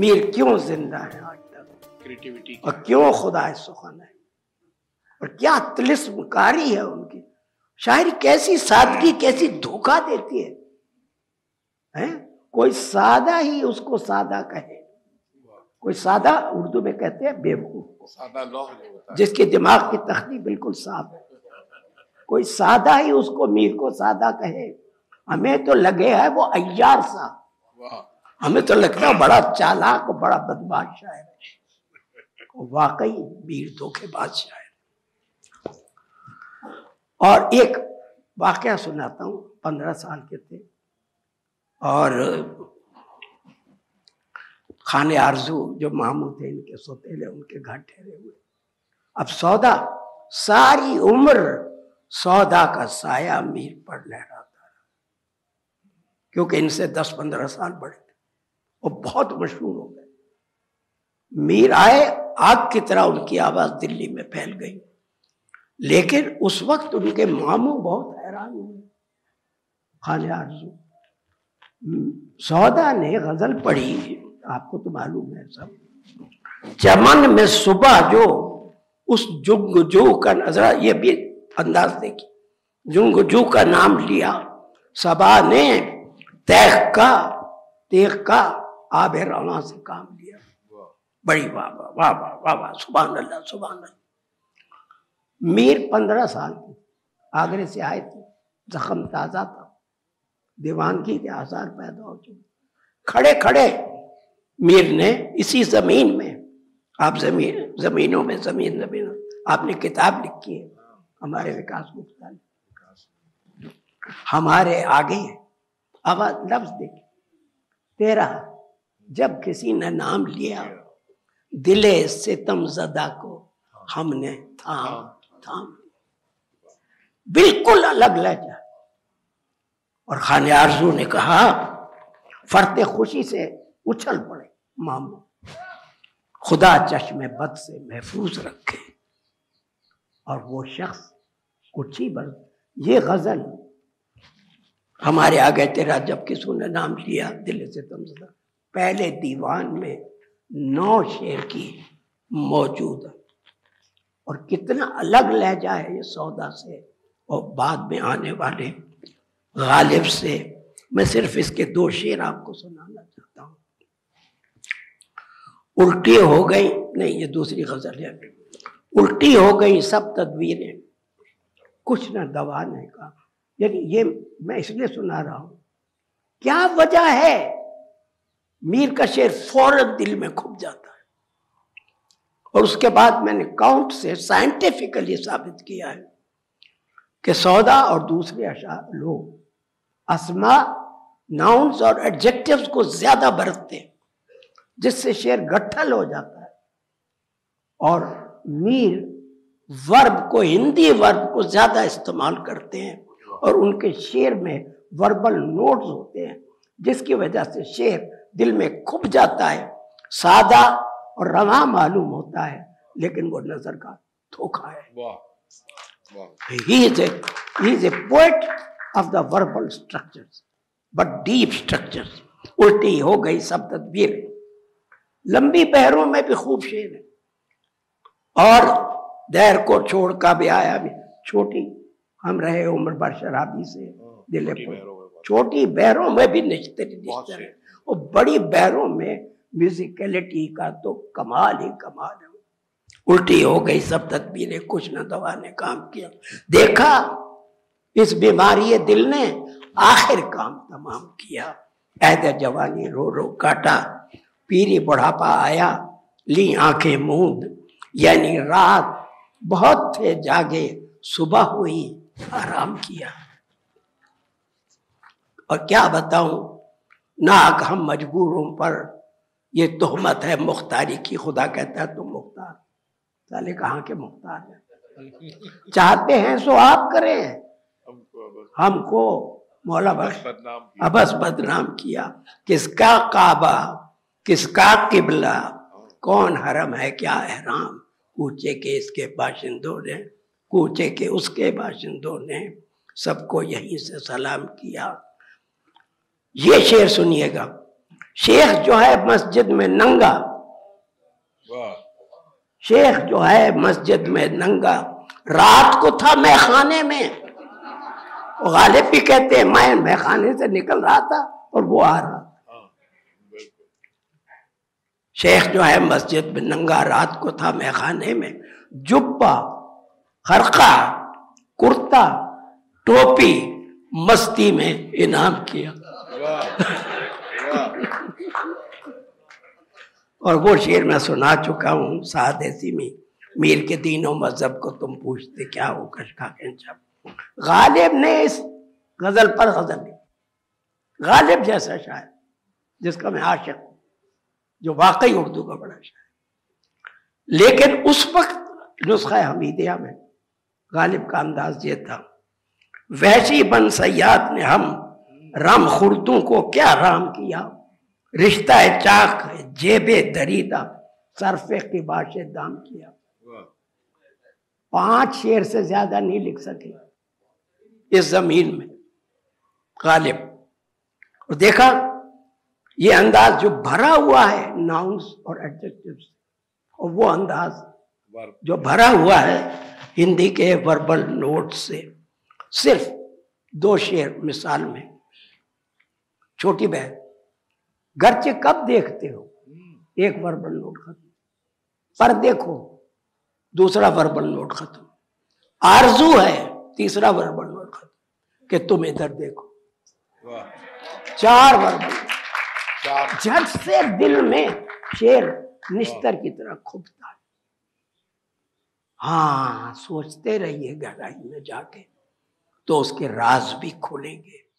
میر کیوں زندہ ہے؟ آج تک اور کیوں خدا سخن ہے؟ اور کیا تلسم کاری ہے ان کی؟ شاعری کیسی سادگی کیسی دھوکہ دیتی ہے؟ کوئی سادہ ہی اس کو سادہ کہے۔ کوئی سادہ اردو میں کہتے ہیں بے وقوف جس کے دماغ کی تختی بالکل صاف ہے۔ کوئی سادہ ہی اس کو میر کو سادہ کہے۔ ہمیں تو لگے ہے وہ ایار سا ہمیں تو لگتا بڑا چالاک بڑا بدماش ہے۔ واقعی میر دھوکے بادشاہ ہے۔ اور ایک واقعہ سناتا ہوں، پندرہ سال کے تھے۔ اور خانے آرزو جو ماموں تھے، ان کے سوتےلے ان کے گھر ٹھہرے ہوئے۔ اب سودا، ساری عمر سودا کا سایہ میر پر لہراتا رہا۔ کیونکہ ان سے دس پندرہ سال بڑے۔ تھے وہ بہت مشہور ہو گئے۔ میر آئے، آگ کی طرح ان کی آواز دلی میں پھیل گئی۔ لیکن اس وقت ان کے ماموں بہت حیران ہوئے۔ خان آرزو، سودا نے غزل پڑھی، آپ کو تو معلوم ہے سب۔ چمن میں صبح جو اس جنگ جو کا نظر یہ بھی انداز دیکھی جنگ جو کا نام لیا۔ سبا نے تیخ کا تیخ کا آب رواں سے کام لیا۔ بڑی واہ واہ واہ واہ واہ واہ، سبحان اللہ سبحان اللہ۔ میر پندرہ سال کی، آگرے سے آئے تھے، زخم تازہ تھا۔ دیوانگی کے آثار پیدا ہو چکے۔ کھڑے کھڑے۔ میر نے اسی زمین میں، آپ زمین، زمینوں میں، زمین زمین، آپ نے کتاب لکھی ہے۔ ہمارے وکاس گپتا نے ہمارے آگے آواز لفظ دیکھ تیرا جب کسی نے نام لیا دل ستم زدہ کو ہم نے تھام تھام۔ بالکل الگ لہجہ۔ اور خان آرزو نے کہا فرتے خوشی سے اچھل پڑے مامو خدا چشم بد سے محفوظ رکھے۔ اور وہ شخص کچھ ہی بر یہ غزل ہمارے آگے تیرا جب کسی نے نام لیا دل سے تم پہلے دیوان میں نو شیر کی موجود ہے۔ اور کتنا الگ لہجہ ہے یہ سودا سے۔ اور بعد میں آنے والے غالب سے۔ میں صرف اس کے دو شیر آپ کو سنانا چاہتا ہوں۔ الٹی ہو گئی۔ نہیں، یہ دوسری غزل ہے۔ الٹی ہو گئی سب تدبیریں۔ کچھ نہ دوا نے کہا۔ یعنی یہ میں اس لیے سنا رہا ہوں۔ کیا وجہ ہے؟ میر کا شیر فوراً دل میں کھپ جاتا ہے۔ اور اس کے بعد میں نے کاؤنٹ سے سائنٹیفکلی ثابت کیا ہے کہ سودا اور دوسرے اشعار لوگ اسما ناؤنس اور ایڈجیکٹیوز کو زیادہ برتتے ہیں، جس سے شعر گٹھل ہو جاتا ہے۔ اور میر ورب کو، ہندی ورب کو زیادہ استعمال کرتے ہیں اور ان کے شعر میں وربل نوٹس ہوتے ہیں، جس کی وجہ سے شعر دل میں کھپ جاتا ہے سادہ اور رواں معلوم ہوتا ہے لیکن وہ نظر کا دھوکا ہے۔ Poet of the verbal structure but deep structure الٹی ہو گئی سب تدبیر۔ لمبی پہروں میں بھی خوب شیر ہے۔ اور دیر کو چھوڑ کا بھی آیا بھی۔ چھوٹی ہم رہے عمر بر شرابی سے۔ دل چھوٹی بہروں میں بھی نشتری نشتر ہے۔ اور بڑی بہروں میں میوزیکلٹی کا تو کمال ہی کمال ہے۔ الٹی ہو گئی سب تدبیریں، کچھ نہ دوا نے کام کیا۔ دیکھا، اس بیماری دل نے آخر کام تمام کیا۔ عہد جوانی، رو رو کاٹا، پیری بڑھاپا آیا، لی آنکھیں موند یعنی رات بہت تھے، جاگے، صبح ہوئی، آرام کیا۔ اور کیا بتاؤں؟ ناک ہم مجبوروں پر یہ تہمت ہے مختاری کی خدا کہتا ہے تم مختار۔ سالے کہاں کے مختار ہیں؟ چاہتے ہیں سو آپ کریں۔ ہم کو مولا بخش۔ ابس بدنام کیا۔ کس کا کعبہ کس کا قبلہ؟ کون حرم ہے؟ کیا احرام؟ کوچے کے اس کے باشندوں نے کوچے کے اس کے باشندوں نے سب کو یہیں سے سلام کیا۔ یہ شعر سنیے گا۔ شیخ جو ہے مسجد میں ننگا۔ شیخ جو ہے مسجد میں ننگا۔ رات کو تھا میں خانے میں۔ غالب بھی کہتے ہیں میں میں خانے سے نکل رہا تھا اور وہ آ رہا تھا۔ شیخ جو ہے مسجد میں ننگا رات کو تھا میں خانے میں۔ جبا خرقہ کرتا ٹوپی مستی میں انعام کیا۔ اور وہ شعر میں سنا چکا ہوں، سعد میں، میر کے دین و مذہب کو تم پوچھتے کیا ہو کشکا جب غالب نے اس غزل پر غزل دی غالب جیسا شاعر، جس کا میں عاشق ہوں، جو واقعی اردو کا بڑا شاعر۔ لیکن اس وقت نسخہ حمیدیہ میں غالب کا انداز یہ تھا ویسی بن سیاد نے ہم رام خردوں کو کیا رام کیا؟ رشتہ چاک جیب دریدہ، صرف کی باش دام کیا۔ پانچ شیر سے زیادہ نہیں لکھ سکے۔ اس زمین میں غالب۔ اور دیکھا، یہ انداز جو بھرا ہوا ہے ناؤنس اور ایڈجیکٹیوز اور وہ انداز جو بھرا ہوا ہے ہندی کے وربل نوٹ سے۔ صرف دو شیر مثال میں۔ چھوٹی بہن گرچہ کب دیکھتے ہو ایک وربل نوٹ ختم۔ پر دیکھو دوسرا وربل نوٹ ختم۔ آرزو ہے تیسرا وربل نوٹ ختم۔ کہ تم ادھر دیکھو۔ چار وربل۔ جھٹ سے دل میں شیر نشتر کی طرح کھبتا ہے۔ ہاں سوچتے رہیے گہرائی میں جا کے۔ تو اس کے راز بھی کھولیں گے۔